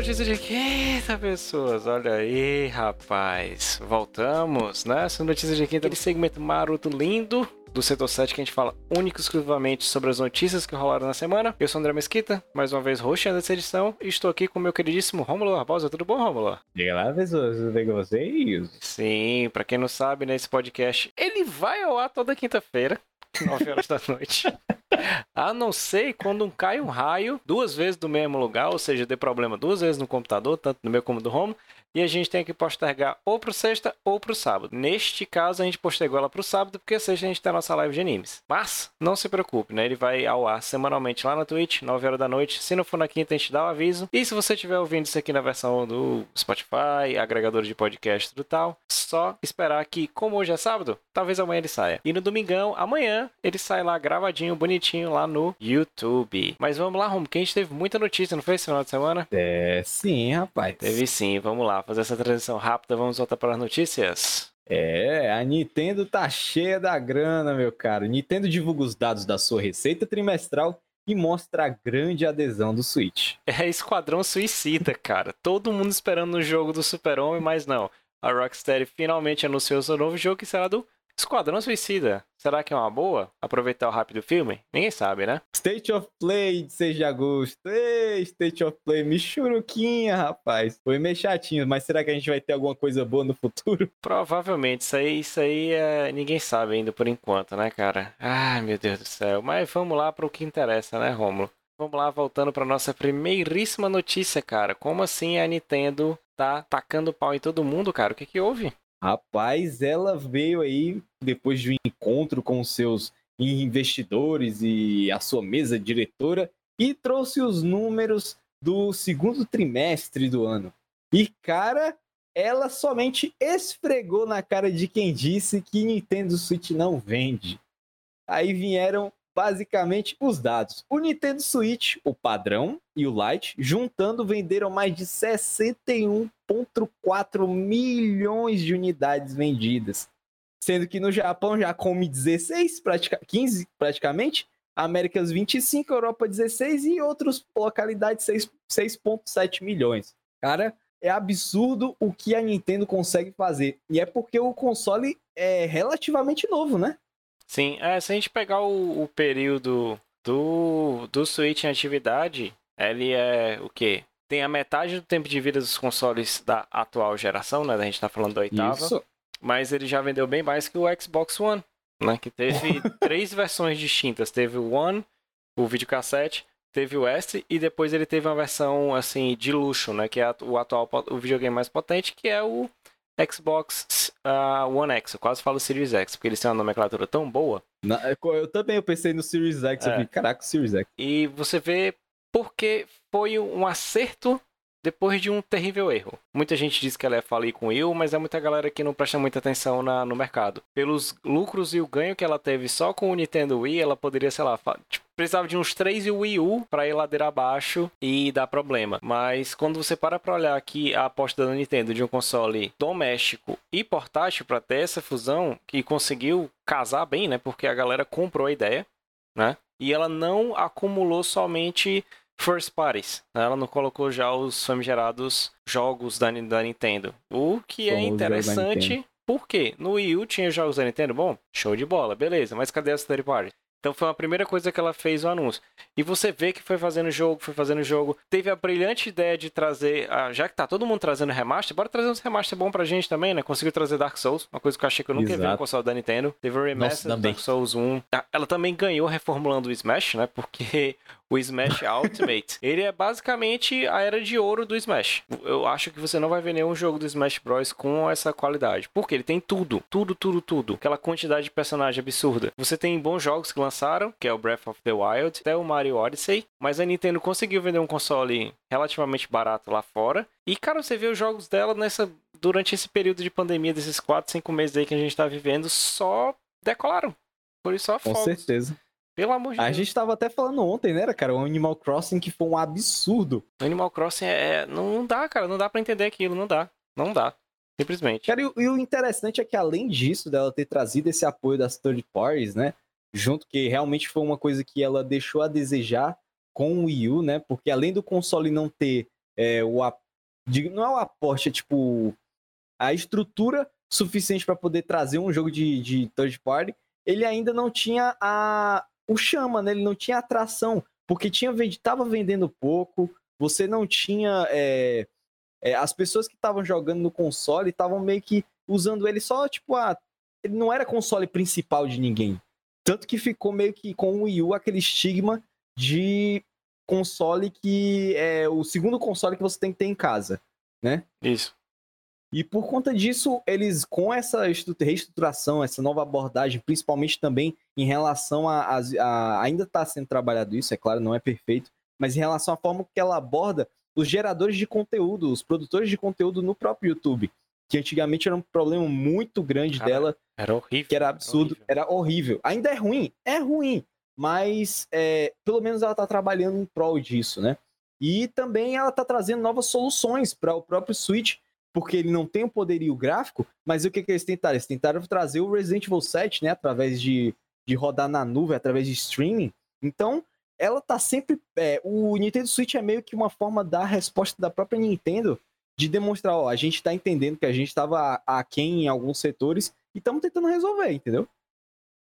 bem-vindos a mais notícias de quinta, pessoas. Olha aí, rapaz. Voltamos, né? Essa notícia de quinta, aquele segmento maroto lindo do Setor 7 que a gente fala único e exclusivamente sobre as notícias que rolaram na semana. Eu sou André Mesquita, mais uma vez roxando essa edição, e estou aqui com o meu queridíssimo Rômulo Barbosa. Tudo bom, Rômulo? Diga lá, pessoas, tudo bem com vocês? Sim, pra quem não sabe, nesse né, podcast, ele vai ao ar toda quinta-feira. 9 horas da noite. A não ser quando cai um raio duas vezes do mesmo lugar, ou seja, dê problema duas vezes no computador, tanto no meu como do home, e a gente tem que postergar ou para sexta ou para o sábado. Neste caso, a gente postergou ela para o sábado, porque sexta a gente tem a nossa live de animes. Mas, não se preocupe, né? Ele vai ao ar semanalmente lá na Twitch, 9 horas da noite. Se não for na quinta, a gente dá o aviso. E se você estiver ouvindo isso aqui na versão do Spotify, agregador de podcast e tal, só esperar que, como hoje é sábado, talvez amanhã ele saia. E no domingão, amanhã, ele sai lá gravadinho, bonitinho, lá no YouTube. Mas vamos lá, Rom, que a gente teve muita notícia, não foi esse final de semana? É, sim, rapaz. Teve sim, vamos lá fazer essa transição rápida, vamos voltar para as notícias? É, a Nintendo tá cheia da grana, meu caro. Nintendo divulga os dados da sua receita trimestral e mostra a grande adesão do Switch. É Esquadrão Suicida, cara. Todo mundo esperando no jogo do Super-Homem, mas não. A Rocksteady finalmente anunciou seu novo jogo que será do Esquadrão Suicida. Será que é uma boa? Aproveitar o rápido filme? Ninguém sabe, né? State of Play de 6 de agosto. Ei, State of Play, me churuquinha, rapaz. Foi meio chatinho, mas será que a gente vai ter alguma coisa boa no futuro? Provavelmente. Isso aí, isso aí é... ninguém sabe ainda por enquanto, né, cara? Ai, meu Deus do céu. Mas vamos lá para o que interessa, né, Romulo? Vamos lá, voltando para nossa primeiríssima notícia, cara. Como assim a Nintendo tá tacando pau em todo mundo, cara? O que que houve? Rapaz, ela veio aí depois de um encontro com seus investidores e a sua mesa diretora e trouxe os números do segundo trimestre do ano. E cara, ela somente esfregou na cara de quem disse que Nintendo Switch não vende. Aí vieram basicamente os dados. O Nintendo Switch, o padrão e o Lite, juntando venderam mais de 61,4 milhões de unidades vendidas. Sendo que no Japão já come 16, pratica 15 praticamente, Américas 25, Europa 16 e outras localidades 6,7 milhões. Cara, é absurdo o que a Nintendo consegue fazer. E é porque o console é relativamente novo, né? Sim, é, se a gente pegar o, o período do, do Switch em atividade, ele é o quê? Tem a metade do tempo de vida dos consoles da atual geração, né? A gente tá falando da oitava. Isso. Mas ele já vendeu bem mais que o Xbox One, né? Que teve três versões distintas. Teve o One, o videocassete, teve o S e depois ele teve uma versão assim de luxo, né? Que é o atual o videogame mais potente, que é o Xbox uh, One X. Eu quase falo Series X, porque eles têm uma nomenclatura tão boa. eu também eu pensei no Series X, é. eu falei, caraca, Series X. E você vê porque foi um acerto depois de um terrível erro. Muita gente diz que ela é falir com Will, mas é muita galera que não presta muita atenção na, no mercado. Pelos lucros e o ganho que ela teve só com o Nintendo Wii, ela poderia, sei lá, tipo, precisava de uns 3 e o Wii U para ir ladeira abaixo e dar problema. Mas quando você para para olhar aqui a aposta da Nintendo de um console doméstico e portátil para ter essa fusão, que conseguiu casar bem, né? Porque a galera comprou a ideia, né? E ela não acumulou somente first parties. Né? Ela não colocou já os famigerados jogos da, da Nintendo. O que é interessante, porque no Wii U tinha jogos da Nintendo, bom, show de bola, beleza, mas cadê as third parties? Então foi a primeira coisa que ela fez o anúncio. E você vê que foi fazendo jogo, foi fazendo jogo. Teve a brilhante ideia de trazer, já que tá todo mundo trazendo remaster, bora trazer uns remaster bom pra gente também, né? Conseguiu trazer Dark Souls, uma coisa que eu achei que eu nunca Exato. vi no console da Nintendo. Teve o remaster Nossa, do Dark Souls 1. Ela também ganhou reformulando o Smash, né? Porque o Smash Ultimate, ele é basicamente a era de ouro do Smash. Eu acho que você não vai ver nenhum jogo do Smash Bros com essa qualidade, porque ele tem tudo, tudo, tudo, tudo. Aquela quantidade de personagem absurda. Você tem bons jogos que lançaram, que é o Breath of the Wild, até o Mario Odyssey, mas a Nintendo conseguiu vender um console relativamente barato lá fora. E cara, você vê os jogos dela nessa durante esse período de pandemia desses 4, 5 meses aí que a gente tá vivendo, só decolaram. Por isso só Com certeza. Pelo amor de a Deus. A gente tava até falando ontem, né, cara? O Animal Crossing que foi um absurdo. Animal Crossing é. Não dá, cara. Não dá para entender aquilo. Não dá. Não dá. Simplesmente. Cara, e, e, o interessante é que além disso, dela ter trazido esse apoio das third parties, né? Junto que realmente foi uma coisa que ela deixou a desejar com o Wii U, né? Porque além do console não ter é, o não é o aporte, é tipo a estrutura suficiente para poder trazer um jogo de, de third party, ele ainda não tinha a o chama, né? Ele não tinha atração, porque tinha tava vendendo pouco, você não tinha é, é, as pessoas que estavam jogando no console estavam meio que usando ele só tipo a ele não era console principal de ninguém. Tanto que ficou meio que com o Wii U aquele estigma de console que é o segundo console que você tem que ter em casa, né? Isso. E por conta disso, eles, com essa reestruturação, essa nova abordagem, principalmente também em relação a. a, a ainda está sendo trabalhado isso, é claro, não é perfeito, mas em relação à forma que ela aborda os geradores de conteúdo, os produtores de conteúdo no próprio YouTube. Que antigamente era um problema muito grande Cara, dela. Era horrível. Que era absurdo, era horrível. era horrível. Ainda é ruim, é ruim. Mas é, pelo menos ela está trabalhando em prol disso, né? E também ela está trazendo novas soluções para o próprio Switch porque ele não tem o poderio gráfico, mas o que, que eles tentaram? Eles tentaram trazer o Resident Evil 7, né, através de, de rodar na nuvem, através de streaming. Então, ela tá sempre. É, o Nintendo Switch é meio que uma forma da resposta da própria Nintendo de demonstrar, ó, a gente tá entendendo que a gente tava aquém em alguns setores e estamos tentando resolver, entendeu?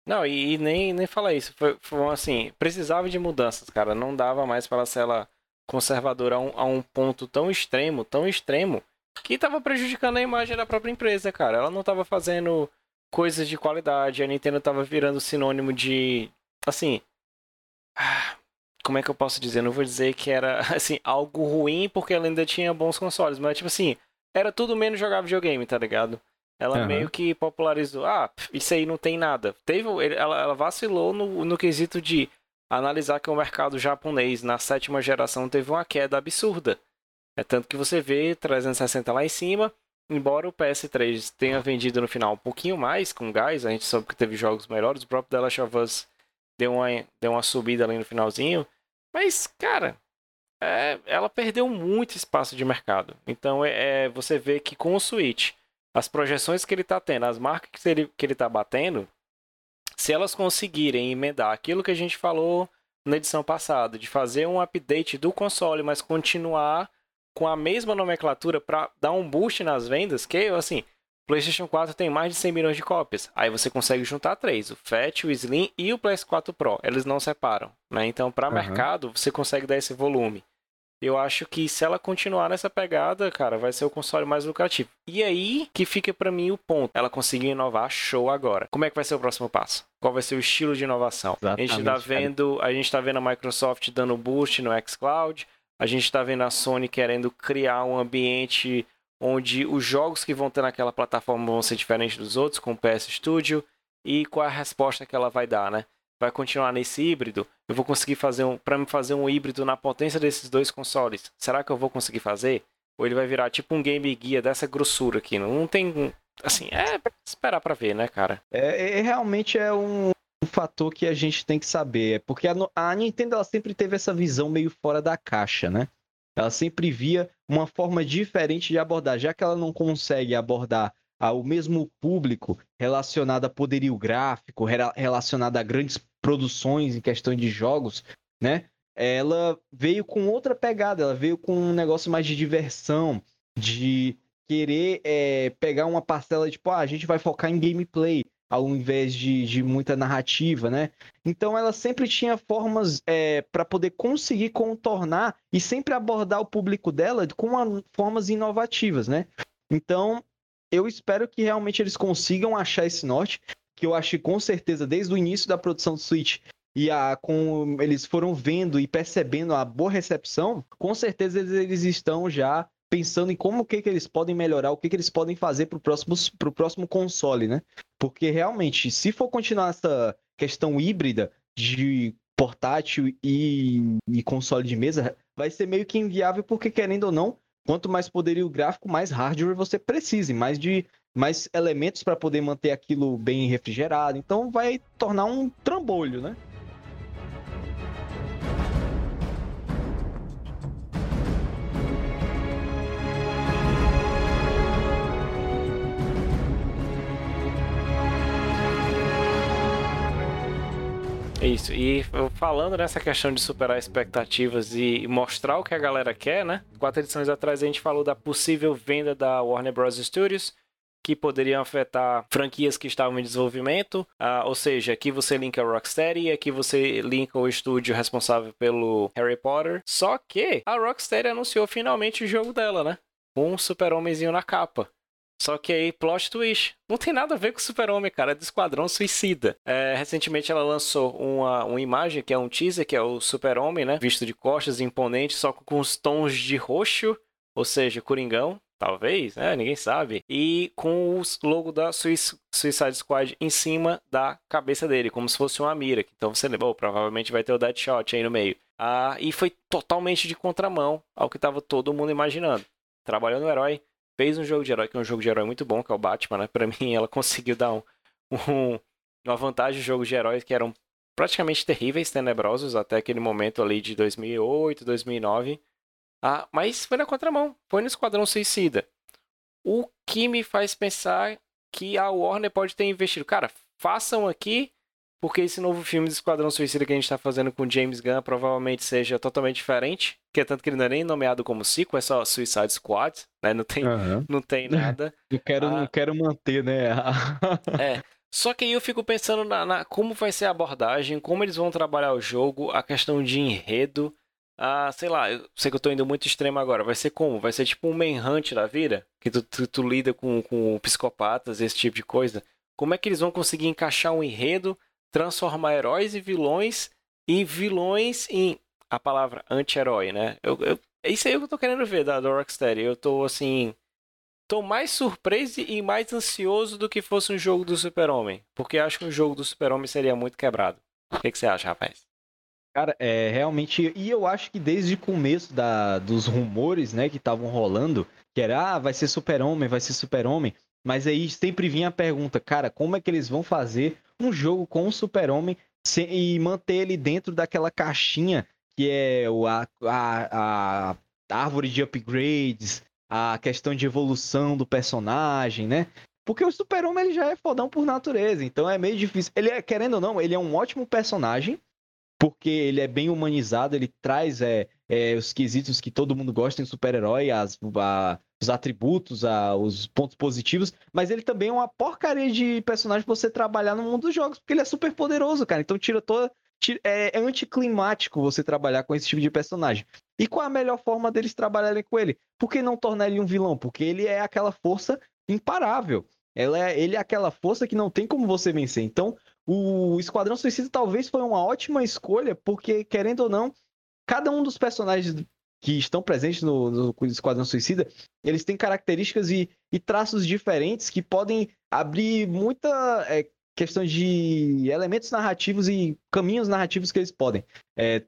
Não, e, e, nem, nem falar isso. Foi, foi assim, precisava de mudanças, cara. Não dava mais para ser ela conservadora a um, a um ponto tão extremo, tão extremo, que estava prejudicando a imagem da própria empresa, cara. Ela não estava fazendo coisas de qualidade, a Nintendo estava virando sinônimo de, assim, ah, como é que eu posso dizer? Não vou dizer que era assim algo ruim porque ela ainda tinha bons consoles, mas tipo assim, era tudo menos jogar videogame, tá ligado? Ela uhum. meio que popularizou. Ah, isso aí não tem nada. Teve, ela, ela vacilou no, no quesito de analisar que o mercado japonês na sétima geração teve uma queda absurda. É tanto que você vê 360 lá em cima, embora o PS3 tenha vendido no final um pouquinho mais com gás, a gente sabe que teve jogos melhores, o próprio The Last of Us deu uma, deu uma subida ali no finalzinho, mas, cara, é, ela perdeu muito espaço de mercado. Então, é, é, você vê que com o Switch, as projeções que ele está tendo, as marcas que ele, que ele tá batendo, se elas conseguirem emendar aquilo que a gente falou na edição passada, de fazer um update do console, mas continuar com a mesma nomenclatura para dar um boost nas vendas, que assim, o PlayStation 4 tem mais de 100 milhões de cópias. Aí você consegue juntar três, o Fat, o Slim e o PS4 Pro. Eles não separam, né? Então, para uhum. mercado, você consegue dar esse volume. Eu acho que se ela continuar nessa pegada, cara, vai ser o console mais lucrativo. E aí que fica para mim o ponto. Ela conseguiu inovar, show agora. Como é que vai ser o próximo passo? Qual vai ser o estilo de inovação? Exatamente, a gente tá vendo, a gente tá vendo a Microsoft dando boost no xCloud. A gente está vendo a Sony querendo criar um ambiente onde os jogos que vão ter naquela plataforma vão ser diferentes dos outros, com o PS Studio, e qual é a resposta que ela vai dar, né? Vai continuar nesse híbrido? Eu vou conseguir fazer um. Para me fazer um híbrido na potência desses dois consoles, será que eu vou conseguir fazer? Ou ele vai virar tipo um game guia dessa grossura aqui? Não tem. Assim, é esperar para ver, né, cara? É, é, realmente é um, fator que a gente tem que saber. É porque a, a Nintendo ela sempre teve essa visão meio fora da caixa, né? Ela sempre via uma forma diferente de abordar, já que ela não consegue abordar o mesmo público relacionado a poderio gráfico, relacionado a grandes produções em questão de jogos, né? Ela veio com outra pegada, ela veio com um negócio mais de diversão, de querer é, pegar uma parcela, tipo, ah, a gente vai focar em gameplay, ao invés de, de muita narrativa, né? Então ela sempre tinha formas é, para poder conseguir contornar e sempre abordar o público dela com formas inovativas, né? Então eu espero que realmente eles consigam achar esse norte, que eu acho que com certeza desde o início da produção do Switch e a, com eles foram vendo e percebendo a boa recepção, com certeza eles, eles estão já pensando em como que, que eles podem melhorar, o que, que eles podem fazer para o próximo, próximo console, né? Porque realmente, se for continuar essa questão híbrida de portátil e, e console de mesa, vai ser meio que inviável, porque querendo ou não, quanto mais poderio gráfico, mais hardware você precisa, mais de mais elementos para poder manter aquilo bem refrigerado. Então vai tornar um trambolho, né? Isso, e falando nessa questão de superar expectativas e mostrar o que a galera quer, né? Quatro edições atrás a gente falou da possível venda da Warner Bros. Studios, que poderiam afetar franquias que estavam em desenvolvimento, ah, ou seja, aqui você linka a Rocksteady, aqui você linka o estúdio responsável pelo Harry Potter. Só que a Rocksteady anunciou finalmente o jogo dela, né? Um super-homenzinho na capa. Só que aí, plot twist. Não tem nada a ver com o Super-Homem, cara. É do Esquadrão Suicida. É, recentemente ela lançou uma, uma imagem, que é um teaser, que é o Super-Homem, né? Visto de costas, imponente, só com os tons de roxo. Ou seja, Coringão. Talvez, né? Ninguém sabe. E com o logo da Suicide Squad em cima da cabeça dele, como se fosse uma mira. Então você lembrou, provavelmente vai ter o Deadshot aí no meio. Ah, e foi totalmente de contramão ao que estava todo mundo imaginando. Trabalhou no herói, fez um jogo de herói, que é um jogo de herói muito bom, que é o Batman, né? Pra mim, ela conseguiu dar um, um, uma vantagem de jogos de heróis que eram praticamente terríveis, tenebrosos, até aquele momento ali de 2008, 2009. Ah, mas foi na contramão, foi no Esquadrão Suicida. O que me faz pensar que a Warner pode ter investido. Cara, façam aqui, porque esse novo filme do Esquadrão Suicida que a gente está fazendo com James Gunn provavelmente seja totalmente diferente. Que é tanto que ele não é nem nomeado como sequel, é só Suicide Squad, né? Não tem, uhum. não tem nada. Eu quero, ah, não quero manter, né? é. Só que aí eu fico pensando na, na, como vai ser a abordagem, como eles vão trabalhar o jogo, a questão de enredo. Ah, sei lá, eu sei que eu tô indo muito extremo agora. Vai ser como? Vai ser tipo um manhunt da vida? Que tu, tu, tu, lida com, com psicopatas, esse tipo de coisa. Como é que eles vão conseguir encaixar um enredo, transformar heróis e vilões em vilões em. A palavra anti-herói, né? Eu, eu, é isso aí que eu tô querendo ver da, da Rocksteady. Eu tô assim. Tô mais surpreso e mais ansioso do que fosse um jogo do Super-Homem. Porque acho que um jogo do Super-Homem seria muito quebrado. O que, que você acha, rapaz? Cara, é realmente. E eu acho que desde o começo da, dos rumores, né, que estavam rolando, que era, ah, vai ser super-homem, vai ser super-homem. Mas aí sempre vinha a pergunta, cara, como é que eles vão fazer um jogo com o super-homem e manter ele dentro daquela caixinha que é o, a, a, a árvore de upgrades, a questão de evolução do personagem, né? Porque o super-homem ele já é fodão por natureza, então é meio difícil. Ele é, querendo ou não, ele é um ótimo personagem, porque ele é bem humanizado, ele traz é, é, os quesitos que todo mundo gosta em super-herói, os atributos, a, os pontos positivos, mas ele também é uma porcaria de personagem pra você trabalhar no mundo dos jogos, porque ele é super poderoso, cara. Então tira toda. Tira, é, é anticlimático você trabalhar com esse tipo de personagem. E qual a melhor forma deles trabalharem com ele? Por que não tornar ele um vilão? Porque ele é aquela força imparável. Ela é, ele é aquela força que não tem como você vencer. Então, o Esquadrão Suicida talvez foi uma ótima escolha, porque, querendo ou não, cada um dos personagens que estão presentes no, no Esquadrão Suicida, eles têm características e, e, traços diferentes que podem abrir muita é, questão de elementos narrativos e caminhos narrativos que eles podem é,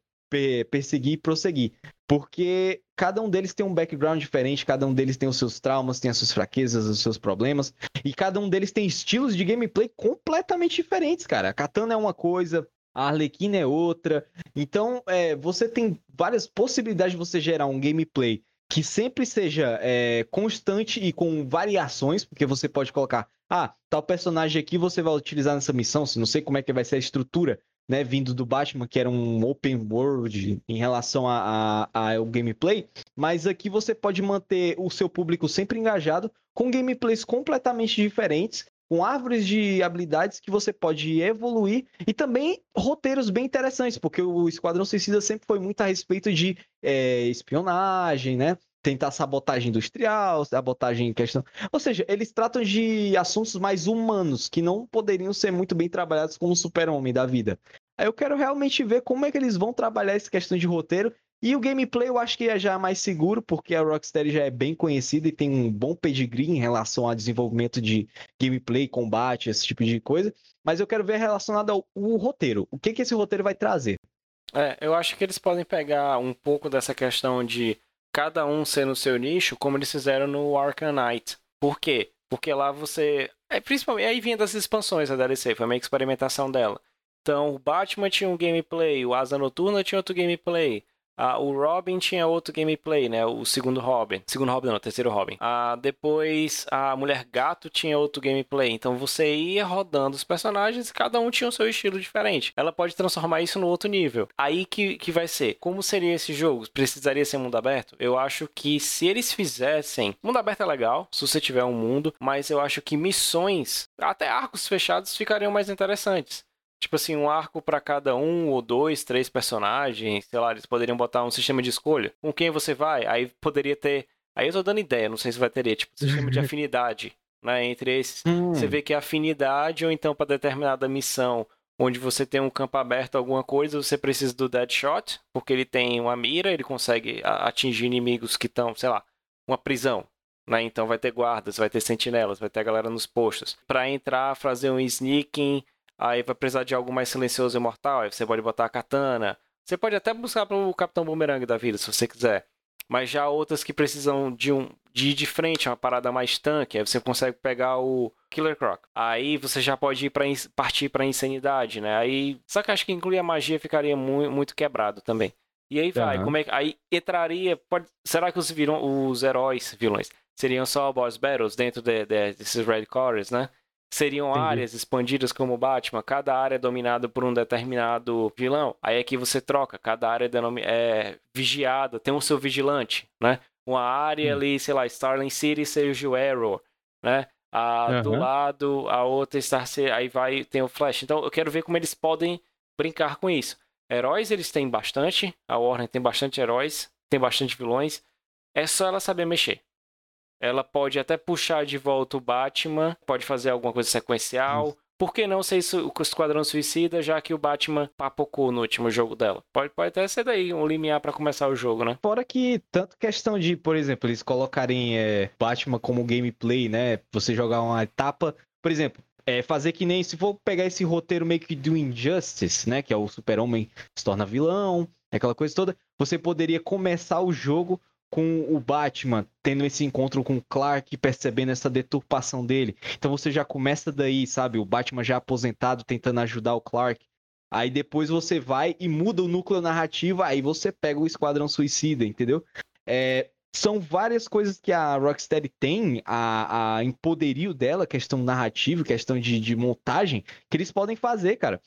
perseguir e prosseguir. Porque cada um deles tem um background diferente, cada um deles tem os seus traumas, tem as suas fraquezas, os seus problemas, e cada um deles tem estilos de gameplay completamente diferentes, cara. A Katana é uma coisa, a Arlequina é outra. Então, é, você tem várias possibilidades de você gerar um gameplay que sempre seja é, constante e com variações, porque você pode colocar, ah, tal personagem aqui você vai utilizar nessa missão, se não sei como é que vai ser a estrutura né, vindo do Batman, que era um open world em relação ao gameplay, mas aqui você pode manter o seu público sempre engajado com gameplays completamente diferentes, com árvores de habilidades que você pode evoluir e também roteiros bem interessantes, porque o Esquadrão Suicida sempre foi muito a respeito de é, espionagem, né? Tentar sabotagem industrial, sabotagem em questão. Ou seja, eles tratam de assuntos mais humanos que não poderiam ser muito bem trabalhados como super-homem da vida. Eu quero realmente ver como é que eles vão trabalhar essa questão de roteiro. E o gameplay eu acho que é já mais seguro, porque a Rocksteady já é bem conhecida e tem um bom pedigree em relação ao desenvolvimento de gameplay, combate, esse tipo de coisa. Mas eu quero ver relacionado ao, roteiro. O que, que esse roteiro vai trazer? É, eu acho que eles podem pegar um pouco dessa questão de cada um ser no seu nicho, como eles fizeram no Arkham Knight. Por quê? Porque lá você. É, principalmente. Aí vinha das expansões da DLC, foi uma experimentação dela. Então, o Batman tinha um gameplay, o Asa Noturna tinha outro gameplay. Ah, o Robin tinha outro gameplay, né? O segundo Robin. Segundo Robin, não, o terceiro Robin. Ah, depois a Mulher Gato tinha outro gameplay. Então você ia rodando os personagens e cada um tinha o seu estilo diferente. Ela pode transformar isso no outro nível. Aí que, que vai ser. Como seria esse jogo? Precisaria ser mundo aberto? Eu acho que se eles fizessem. Mundo aberto é legal, se você tiver um mundo, mas eu acho que missões, até arcos fechados, ficariam mais interessantes. Tipo assim, um arco para cada um ou dois, três personagens, sei lá, eles poderiam botar um sistema de escolha. Com quem você vai? Aí poderia ter. Aí eu tô dando ideia, não sei se vai ter, tipo, um sistema de afinidade, né, entre esses. Hum. Você vê que a afinidade, ou então para determinada missão, onde você tem um campo aberto, alguma coisa, você precisa do Deadshot, porque ele tem uma mira, ele consegue atingir inimigos que estão, sei lá, uma prisão. Né? Então vai ter guardas, vai ter sentinelas, vai ter a galera nos postos. Para entrar, fazer um sneaking Aí vai precisar de algo mais silencioso e mortal. Aí você pode botar a katana. Você pode até buscar para o Capitão Boomerang da vida, se você quiser. Mas já outras que precisam de um de ir de frente, uma parada mais tanque, aí você consegue pegar o Killer Croc. Aí você já pode ir para partir para insanidade, né? Aí só que acho que incluir a magia ficaria muito, muito quebrado também. E aí vai, uhum. como é que aí entraria, pode, será que os viram os heróis, vilões, seriam só boss battles dentro de, de, desses red cores, né? Seriam Entendi. áreas expandidas como Batman, cada área é dominada por um determinado vilão. Aí aqui você troca, cada área é, é vigiada, tem o seu vigilante, né? Uma área hum. ali, sei lá, Starling City seja o Arrow, né? A, uhum. Do lado, a outra City, aí vai, tem o Flash. Então eu quero ver como eles podem brincar com isso. Heróis eles têm bastante, a Warner tem bastante heróis, tem bastante vilões. É só ela saber mexer. Ela pode até puxar de volta o Batman, pode fazer alguma coisa sequencial. Por que não ser isso, o Esquadrão Suicida, já que o Batman papocou no último jogo dela? Pode, pode até ser daí um limiar para começar o jogo, né? Fora que, tanto questão de, por exemplo, eles colocarem é, Batman como gameplay, né? Você jogar uma etapa. Por exemplo, é, fazer que nem se for pegar esse roteiro meio que do Injustice, né? Que é o super-homem se torna vilão, aquela coisa toda. Você poderia começar o jogo com o Batman tendo esse encontro com o Clark, percebendo essa deturpação dele. Então você já começa daí, sabe? O Batman já aposentado tentando ajudar o Clark. Aí depois você vai e muda o núcleo narrativo, aí você pega o Esquadrão Suicida, entendeu? É, são várias coisas que a Rocksteady tem, a, a em poderio dela, questão narrativa, questão de, de montagem, que eles podem fazer, cara.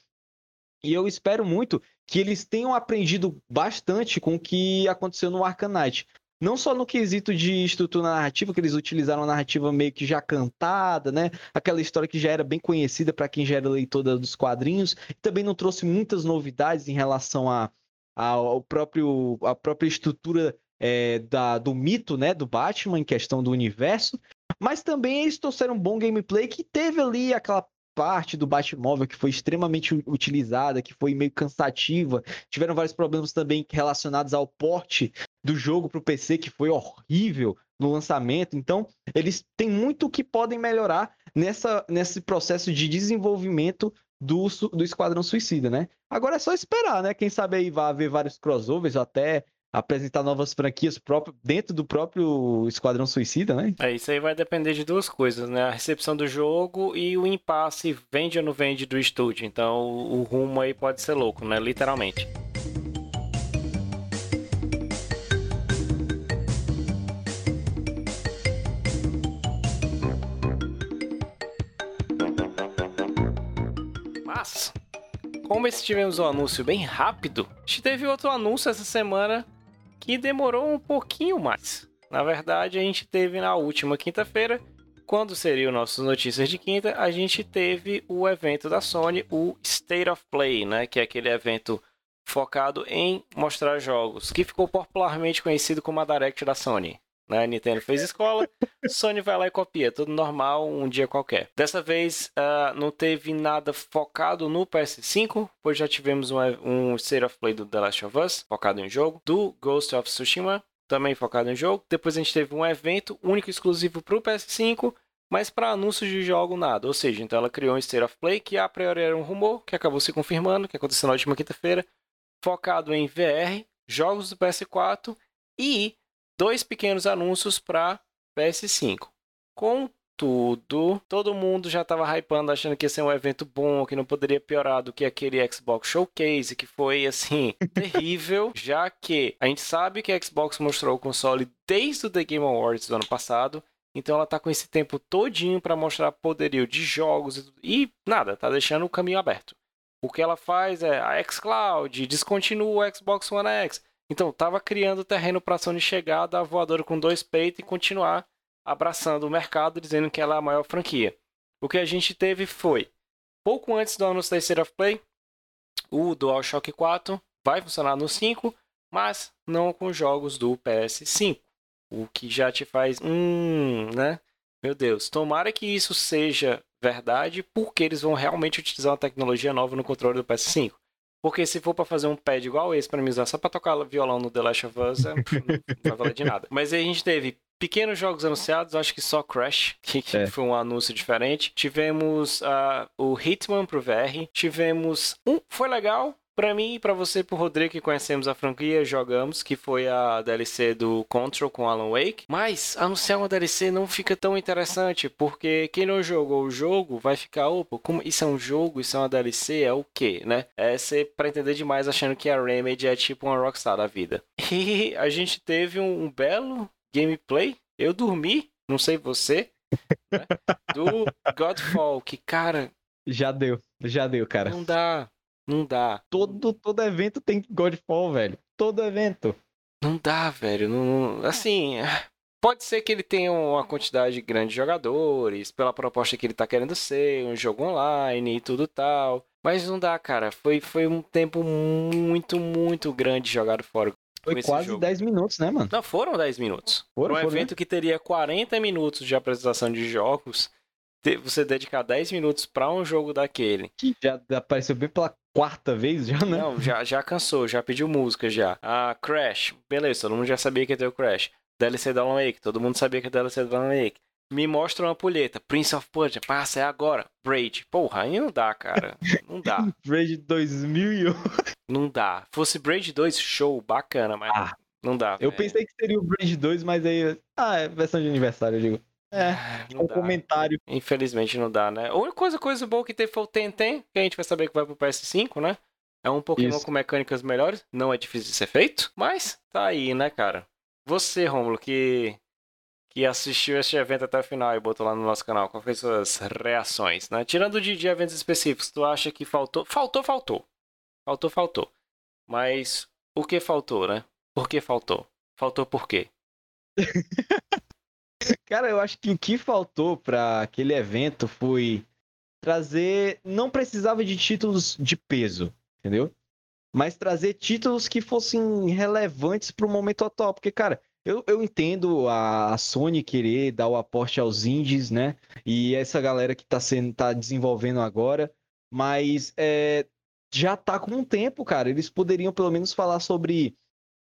E eu espero muito que eles tenham aprendido bastante com o que aconteceu no Arcanite não só no quesito de estrutura narrativa, que eles utilizaram a narrativa meio que já cantada, né? Aquela história que já era bem conhecida para quem já era leitor dos quadrinhos, também não trouxe muitas novidades em relação a, a ao próprio, a própria estrutura é, da, do mito, né? Do Batman, em questão do universo. Mas também eles trouxeram um bom gameplay que teve ali aquela parte do Batmóvel que foi extremamente utilizada, que foi meio cansativa. Tiveram vários problemas também relacionados ao porte do jogo para o PC, que foi horrível no lançamento. Então, eles têm muito que podem melhorar nessa, nesse processo de desenvolvimento do, do Esquadrão Suicida, né? Agora é só esperar, né? Quem sabe aí vai haver vários crossovers, até apresentar novas franquias próprio, dentro do próprio Esquadrão Suicida, né? É, isso aí vai depender de duas coisas, né? A recepção do jogo e o impasse vende ou não vende do estúdio. Então o, o rumo aí pode ser louco, né? Literalmente. Como esse tivemos um anúncio bem rápido, a gente teve outro anúncio essa semana que demorou um pouquinho mais. Na verdade, a gente teve na última quinta-feira, quando seriam nossas notícias de quinta, a gente teve o evento da Sony, o State of Play, né, que é aquele evento focado em mostrar jogos, que ficou popularmente conhecido como a Direct da Sony. Né? A Nintendo fez escola, Sony vai lá e copia, tudo normal, um dia qualquer. Dessa vez uh, não teve nada focado no PS5, pois já tivemos um, um State of Play do The Last of Us, focado em jogo, do Ghost of Tsushima, também focado em jogo. Depois a gente teve um evento único e exclusivo para o PS5, mas para anúncios de jogo nada. Ou seja, então ela criou um State of Play que a priori era um rumor, que acabou se confirmando, que aconteceu na última quinta-feira, focado em VR, jogos do PS4 e dois pequenos anúncios para PS5. Com tudo. Todo mundo já tava hypando, achando que ia ser um evento bom, que não poderia piorar do que aquele Xbox Showcase, que foi, assim, terrível. Já que a gente sabe que a Xbox mostrou o console desde o The Game Awards do ano passado. Então ela tá com esse tempo todinho para mostrar poderio de jogos e, e nada, tá deixando o caminho aberto. O que ela faz é a xCloud, descontinua o Xbox One X. Então tava criando terreno para a Sony chegar, dar voadora com dois peitos e continuar abraçando o mercado, dizendo que ela é a maior franquia. O que a gente teve foi, pouco antes do anúncio da State of Play, o DualShock 4 vai funcionar no 5, mas não com jogos do PS5. O que já te faz, hum, né? Meu Deus, tomara que isso seja verdade, porque eles vão realmente utilizar uma tecnologia nova no controle do PS5. Porque se for para fazer um pad igual esse para me usar só para tocar violão no The Last of Us, é, não vai valer de nada. Mas aí a gente teve pequenos jogos anunciados, acho que só Crash, que, que é. foi um anúncio diferente. Tivemos uh, o Hitman pro VR. Tivemos um, foi legal, para mim e para você, pro Rodrigo, que conhecemos a franquia, jogamos, que foi a DLC do Control com Alan Wake. Mas anunciar uma DLC não fica tão interessante, porque quem não jogou o jogo vai ficar, opa, como isso é um jogo, isso é uma DLC, é o quê, né? É ser pra entender demais achando que a Remedy é tipo uma Rockstar da vida. E a gente teve um, um belo gameplay. Eu dormi, não sei você, né? do Godfall, que cara. Já deu, já deu, cara. Não dá. Não dá. Todo, todo evento tem Godfall, velho. Todo evento. Não dá, velho. Não, assim, pode ser que ele tenha uma quantidade grande de jogadores, pela proposta que ele tá querendo ser, um jogo online e tudo tal. Mas não dá, cara. Foi, foi um tempo muito, muito grande jogado fora. Foi quase jogo. 10 minutos, né, mano? Não, foram 10 minutos. Foram, um foram, evento né? que teria 40 minutos de apresentação de jogos, você dedicar 10 minutos para um jogo daquele. Que já apareceu bem pela quarta vez já, né? Não, já, já cansou, já pediu música já. Ah, Crash, beleza, todo mundo já sabia que ia ter o Crash. DLC da Alan Wake, todo mundo sabia que ia ter DLC da Alan Wake. Me mostra uma pulheta, Prince of Persia, passa, é agora. Braid, porra, aí não dá, cara, não dá. Braid 2001. Não dá. Fosse Braid 2, show, bacana, mas ah, não dá. Eu véio. pensei que seria o Braid 2, mas aí, ah, é versão de aniversário, eu digo. É, um dá. comentário. Infelizmente não dá, né? A única coisa, coisa boa que teve foi o Tenten, que a gente vai saber que vai pro PS5, né? É um Pokémon Isso. com mecânicas melhores, não é difícil de ser feito, mas tá aí, né, cara? Você, Romulo, que que assistiu este evento até o final e botou lá no nosso canal, quais foram suas reações, né? Tirando de, de eventos específicos, tu acha que faltou? Faltou, faltou. Faltou, faltou. Mas o que faltou, né? Por que faltou? Faltou por quê? Cara, eu acho que o que faltou para aquele evento foi trazer. Não precisava de títulos de peso, entendeu? Mas trazer títulos que fossem relevantes para o momento atual. Porque, cara, eu, eu entendo a, Sony querer dar o aporte aos indies, né? E essa galera que tá, sendo, tá desenvolvendo agora. Mas é, já tá com um tempo, cara. Eles poderiam pelo menos falar sobre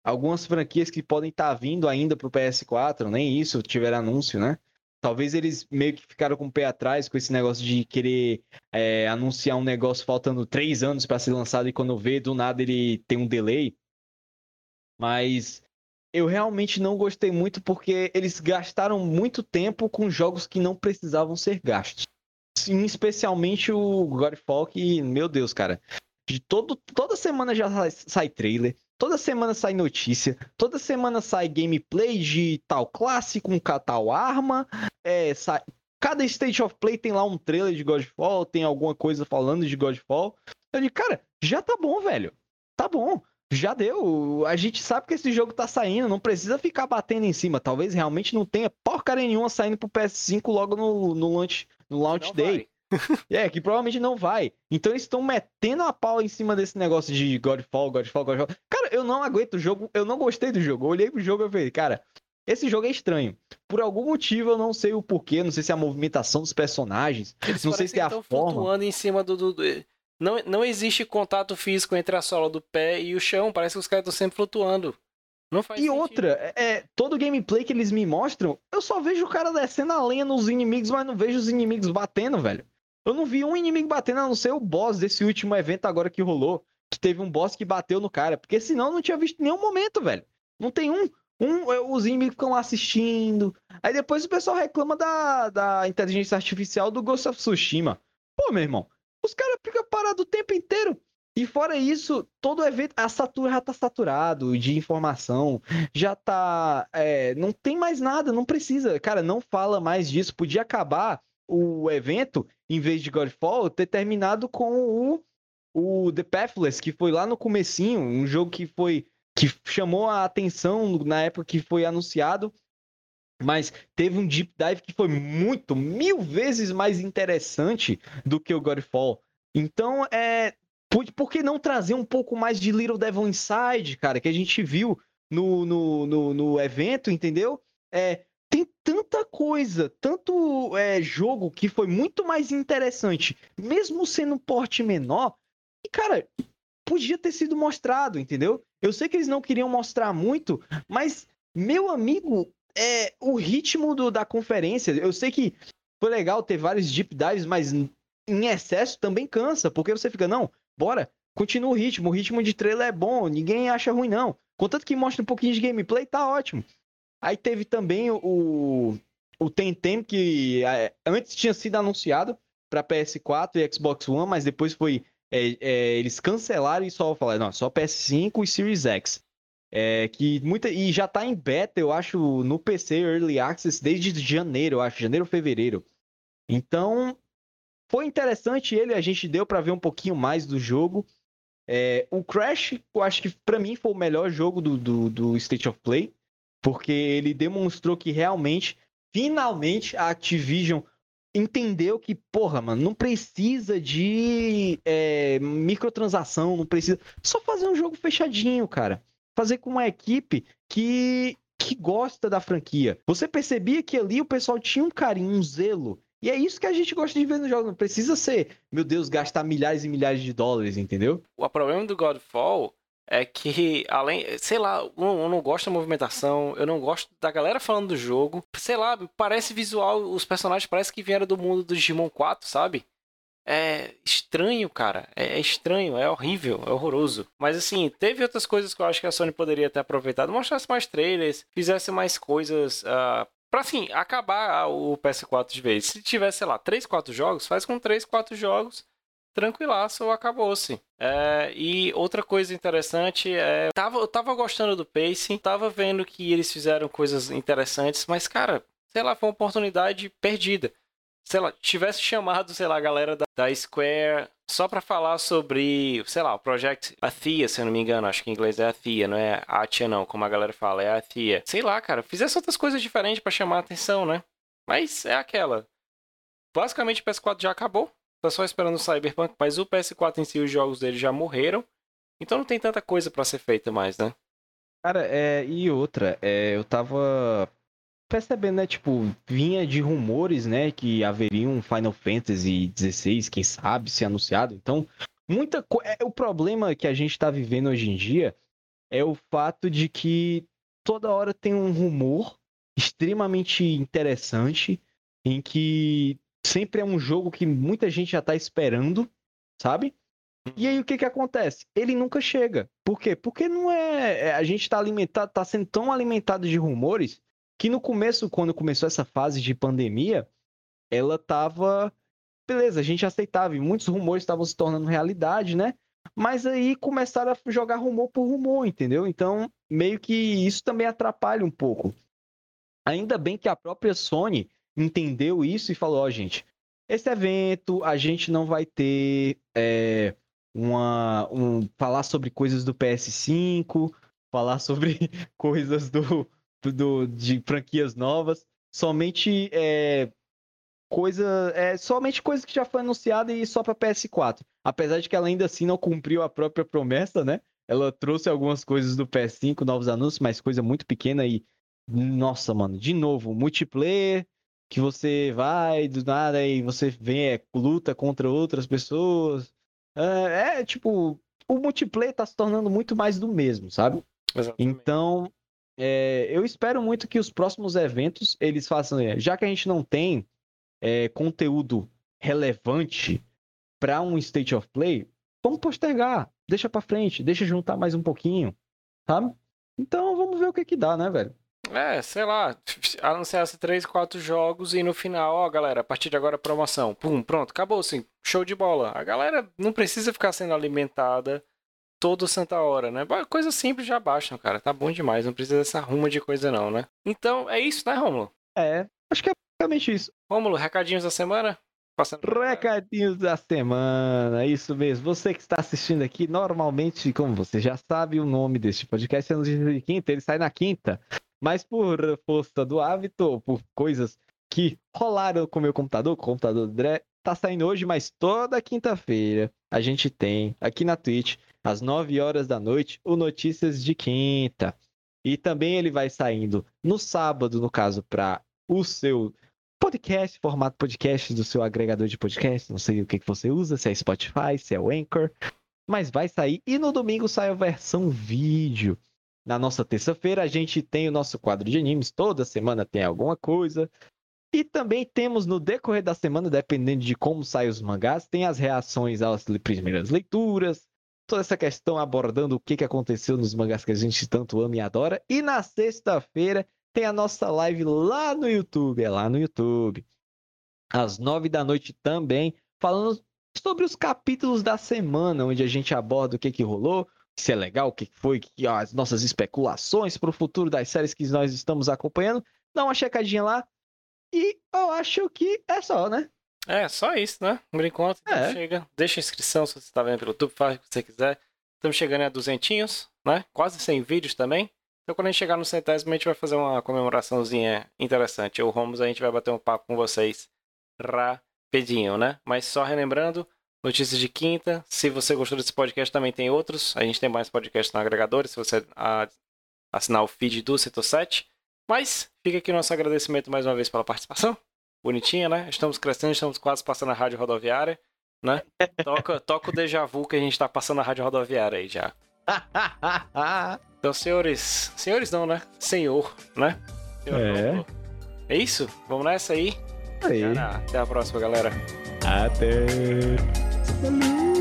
algumas franquias que podem estar tá vindo ainda para o PS4, nem isso tiver anúncio, né? Talvez eles meio que ficaram com o pé atrás com esse negócio de querer é, anunciar um negócio faltando três anos para ser lançado e quando vê, do nada ele tem um delay. Mas eu realmente não gostei muito porque eles gastaram muito tempo com jogos que não precisavam ser gastos. Sim, especialmente o Godfall, que, meu Deus, cara. De todo, toda semana já sai, sai trailer, Toda semana sai notícia, toda semana sai gameplay de tal classe com tal arma. É, sai... Cada State of Play tem lá um trailer de Godfall, tem alguma coisa falando de Godfall. Eu digo, cara, já tá bom, velho. Tá bom. Já deu. A gente sabe que esse jogo tá saindo, não precisa ficar batendo em cima. Talvez realmente não tenha porcaria nenhuma saindo pro PS5 logo no, no launch, no launch não day. Vai. é, que provavelmente não vai. Então eles estão metendo a pau em cima desse negócio de Godfall, Godfall, Godfall. Cara, eu não aguento o jogo, eu não gostei do jogo. Eu olhei pro jogo e falei, cara, esse jogo é estranho. Por algum motivo eu não sei o porquê, não sei se é a movimentação dos personagens, Eles não sei se é a forma. flutuando em cima do, do, do... Não, não existe contato físico entre a sola do pé e o chão. Parece que os caras estão sempre flutuando. Não faz e sentido. outra, é, todo gameplay que eles me mostram, eu só vejo o cara descendo a lenha nos inimigos, mas não vejo os inimigos batendo, velho. Eu não vi um inimigo batendo, a não ser o boss desse último evento agora que rolou. Que teve um boss que bateu no cara. Porque senão eu não tinha visto nenhum momento, velho. Não tem um. Um, é, os inimigos ficam assistindo. Aí depois o pessoal reclama da, da inteligência artificial do Ghost of Tsushima. Pô, meu irmão, os caras ficam parados o tempo inteiro. E fora isso, todo o evento, a satura já tá saturado de informação, já tá. É, não tem mais nada, não precisa. Cara, não fala mais disso. Podia acabar o evento, em vez de Godfall, ter terminado com o, o The Pathless, que foi lá no comecinho, um jogo que foi. que chamou a atenção na época que foi anunciado. Mas teve um deep dive que foi muito, mil vezes mais interessante do que o Godfall. Então, é, por que não trazer um pouco mais de Little Devil Inside, cara, que a gente viu no, no, no, no evento, entendeu? É, tem tanta coisa, tanto é, jogo que foi muito mais interessante, mesmo sendo um porte menor, e, cara, podia ter sido mostrado, entendeu? Eu sei que eles não queriam mostrar muito, mas, meu amigo, é o ritmo do, da conferência. Eu sei que foi legal ter vários deep dives, mas em excesso também cansa, porque você fica, não, bora, continua o ritmo, o ritmo de trailer é bom, ninguém acha ruim não. Contanto que mostra um pouquinho de gameplay, tá ótimo. Aí teve também o, o Tentem, que é, antes tinha sido anunciado para PS4 e Xbox One, mas depois foi. É, é, eles cancelaram e só falaram, não, só PS5 e Series X. É, que muita, e já tá em beta, eu acho, no PC Early Access desde janeiro, eu acho, janeiro fevereiro. Então, foi interessante ele, a gente deu para ver um pouquinho mais do jogo. É, o Crash, eu acho que para mim foi o melhor jogo do, do, do, State of Play, porque ele demonstrou que realmente, finalmente, a Activision entendeu que, porra, mano, não precisa de é, microtransação, não precisa. Só fazer um jogo fechadinho, cara. Fazer com uma equipe que, que gosta da franquia. Você percebia que ali o pessoal tinha um carinho, um zelo e é isso que a gente gosta de ver no jogo. Não precisa ser, meu Deus, gastar milhares e milhares de dólares, entendeu? O problema do Godfall é que, além, sei lá, eu não gosto da movimentação, eu não gosto da galera falando do jogo. Sei lá, parece visual, os personagens parecem que vieram do mundo do Digimon 4, sabe? É estranho, cara. É, é estranho, é horrível, é horroroso. Mas assim, teve outras coisas que eu acho que a Sony poderia ter aproveitado. Mostrasse mais trailers, fizesse mais coisas uh, Pra assim, acabar o PS4 de vez. Se tivesse, sei lá, 3, 4 jogos, faz com 3, 4 jogos, tranquilaço, acabou-se. É, e outra coisa interessante é. Tava, eu tava gostando do pacing, tava vendo que eles fizeram coisas interessantes, mas, cara, sei lá, foi uma oportunidade perdida sei lá, tivesse chamado, sei lá, a galera da, da Square só para falar sobre, sei lá, o Project Athia, se eu não me engano, acho que em inglês é Athia, não é Atia não, como a galera fala, é Athia. Sei lá, cara, fizesse outras coisas diferentes para chamar a atenção, né? Mas é aquela. Basicamente o PS4 já acabou, tá só esperando o Cyberpunk, mas o PS4 em si, os jogos dele já morreram, então não tem tanta coisa para ser feita mais, né? Cara, é, e outra, é, eu tava percebendo, né? Tipo, vinha de rumores, né? Que haveria um Final Fantasy XVI, quem sabe, ser anunciado. Então, muita coisa. É, o problema que a gente tá vivendo hoje em dia é o fato de que toda hora tem um rumor extremamente interessante em que sempre é um jogo que muita gente já tá esperando, sabe? E aí o que que acontece? Ele nunca chega. Por quê? Porque não é, é a gente tá alimentado, tá sendo tão alimentado de rumores que no começo, quando começou essa fase de pandemia, ela tava. Beleza, a gente aceitava, e muitos rumores estavam se tornando realidade, né? Mas aí começaram a jogar rumor por rumor, entendeu? Então, meio que isso também atrapalha um pouco. Ainda bem que a própria Sony entendeu isso e falou: ó, oh, gente, esse evento a gente não vai ter é, uma. Um, falar sobre coisas do PS5, falar sobre coisas do, do, de franquias novas. Somente é, coisa. É, somente coisa que já foi anunciada e só para PS4. Apesar de que ela ainda assim não cumpriu a própria promessa, né? Ela trouxe algumas coisas do PS5, novos anúncios, mas coisa muito pequena e. Nossa, mano, de novo, multiplayer, que você vai do nada e você vem, é, luta contra outras pessoas. É, é, tipo, o multiplayer tá se tornando muito mais do mesmo, sabe? Exatamente. Então, é, eu espero muito que os próximos eventos eles façam, é, já que a gente não tem é, conteúdo relevante para um state of play, vamos postergar, deixa para frente, deixa juntar mais um pouquinho, sabe? Então vamos ver o que que dá, né, velho? É, sei lá, anunciasse três, quatro jogos e no final, ó, galera, a partir de agora promoção. Pum, pronto, acabou assim, show de bola. A galera não precisa ficar sendo alimentada toda santa hora, né? Coisa simples já basta, cara. Tá bom demais, não precisa dessa ruma de coisa não, né? Então, é isso, né, Rômulo? É, acho que é basicamente isso. Rômulo, recadinhos da semana? Passando... Recadinhos da semana, isso mesmo. Você que está assistindo aqui, normalmente, como você já sabe, o nome deste podcast é no dia de quinta, ele sai na quinta. Mas por força do hábito, por coisas que rolaram com o meu computador, com o computador do André, tá saindo hoje, mas toda quinta-feira a gente tem aqui na Twitch, às 9 horas da noite, o Notícias de Quinta. E também ele vai saindo no sábado, no caso, para o seu podcast, formato podcast do seu agregador de podcast. Não sei o que, que você usa, se é Spotify, se é o Anchor. Mas vai sair. E no domingo sai a versão vídeo. Na nossa terça-feira, a gente tem o nosso quadro de animes. Toda semana tem alguma coisa. E também temos no decorrer da semana, dependendo de como saem os mangás, tem as reações às primeiras leituras, toda essa questão abordando o que, que aconteceu nos mangás que a gente tanto ama e adora. E na sexta-feira tem a nossa live lá no YouTube, é lá no YouTube, às nove da noite também, falando sobre os capítulos da semana, onde a gente aborda o que, que rolou, se é legal, o que foi, que, as nossas especulações para o futuro das séries que nós estamos acompanhando. Dá uma checadinha lá. E eu acho que é só, né? É, só isso, né? Por enquanto, é. chega. Deixa a inscrição se você está vendo pelo YouTube, faz o que você quiser. Estamos chegando a duzentinhos, né? Quase 100 vídeos também. Então, quando a gente chegar no centésimo, a gente vai fazer uma comemoraçãozinha interessante. O Romos, a gente vai bater um papo com vocês rapidinho, né? Mas só relembrando, notícias de quinta. Se você gostou desse podcast, também tem outros. A gente tem mais podcasts no agregador, se você assinar o feed do Setor 7. Mas fica aqui nosso agradecimento mais uma vez pela participação. Bonitinha, né? Estamos crescendo, estamos quase passando a rádio rodoviária, né? Toca, toca o déjà vu que a gente está passando a rádio rodoviária aí já. Então, senhores. Senhores não, né? Senhor, né? Senhor, é. É isso? Vamos nessa aí? Aí. Até a próxima, galera. Até. the moon.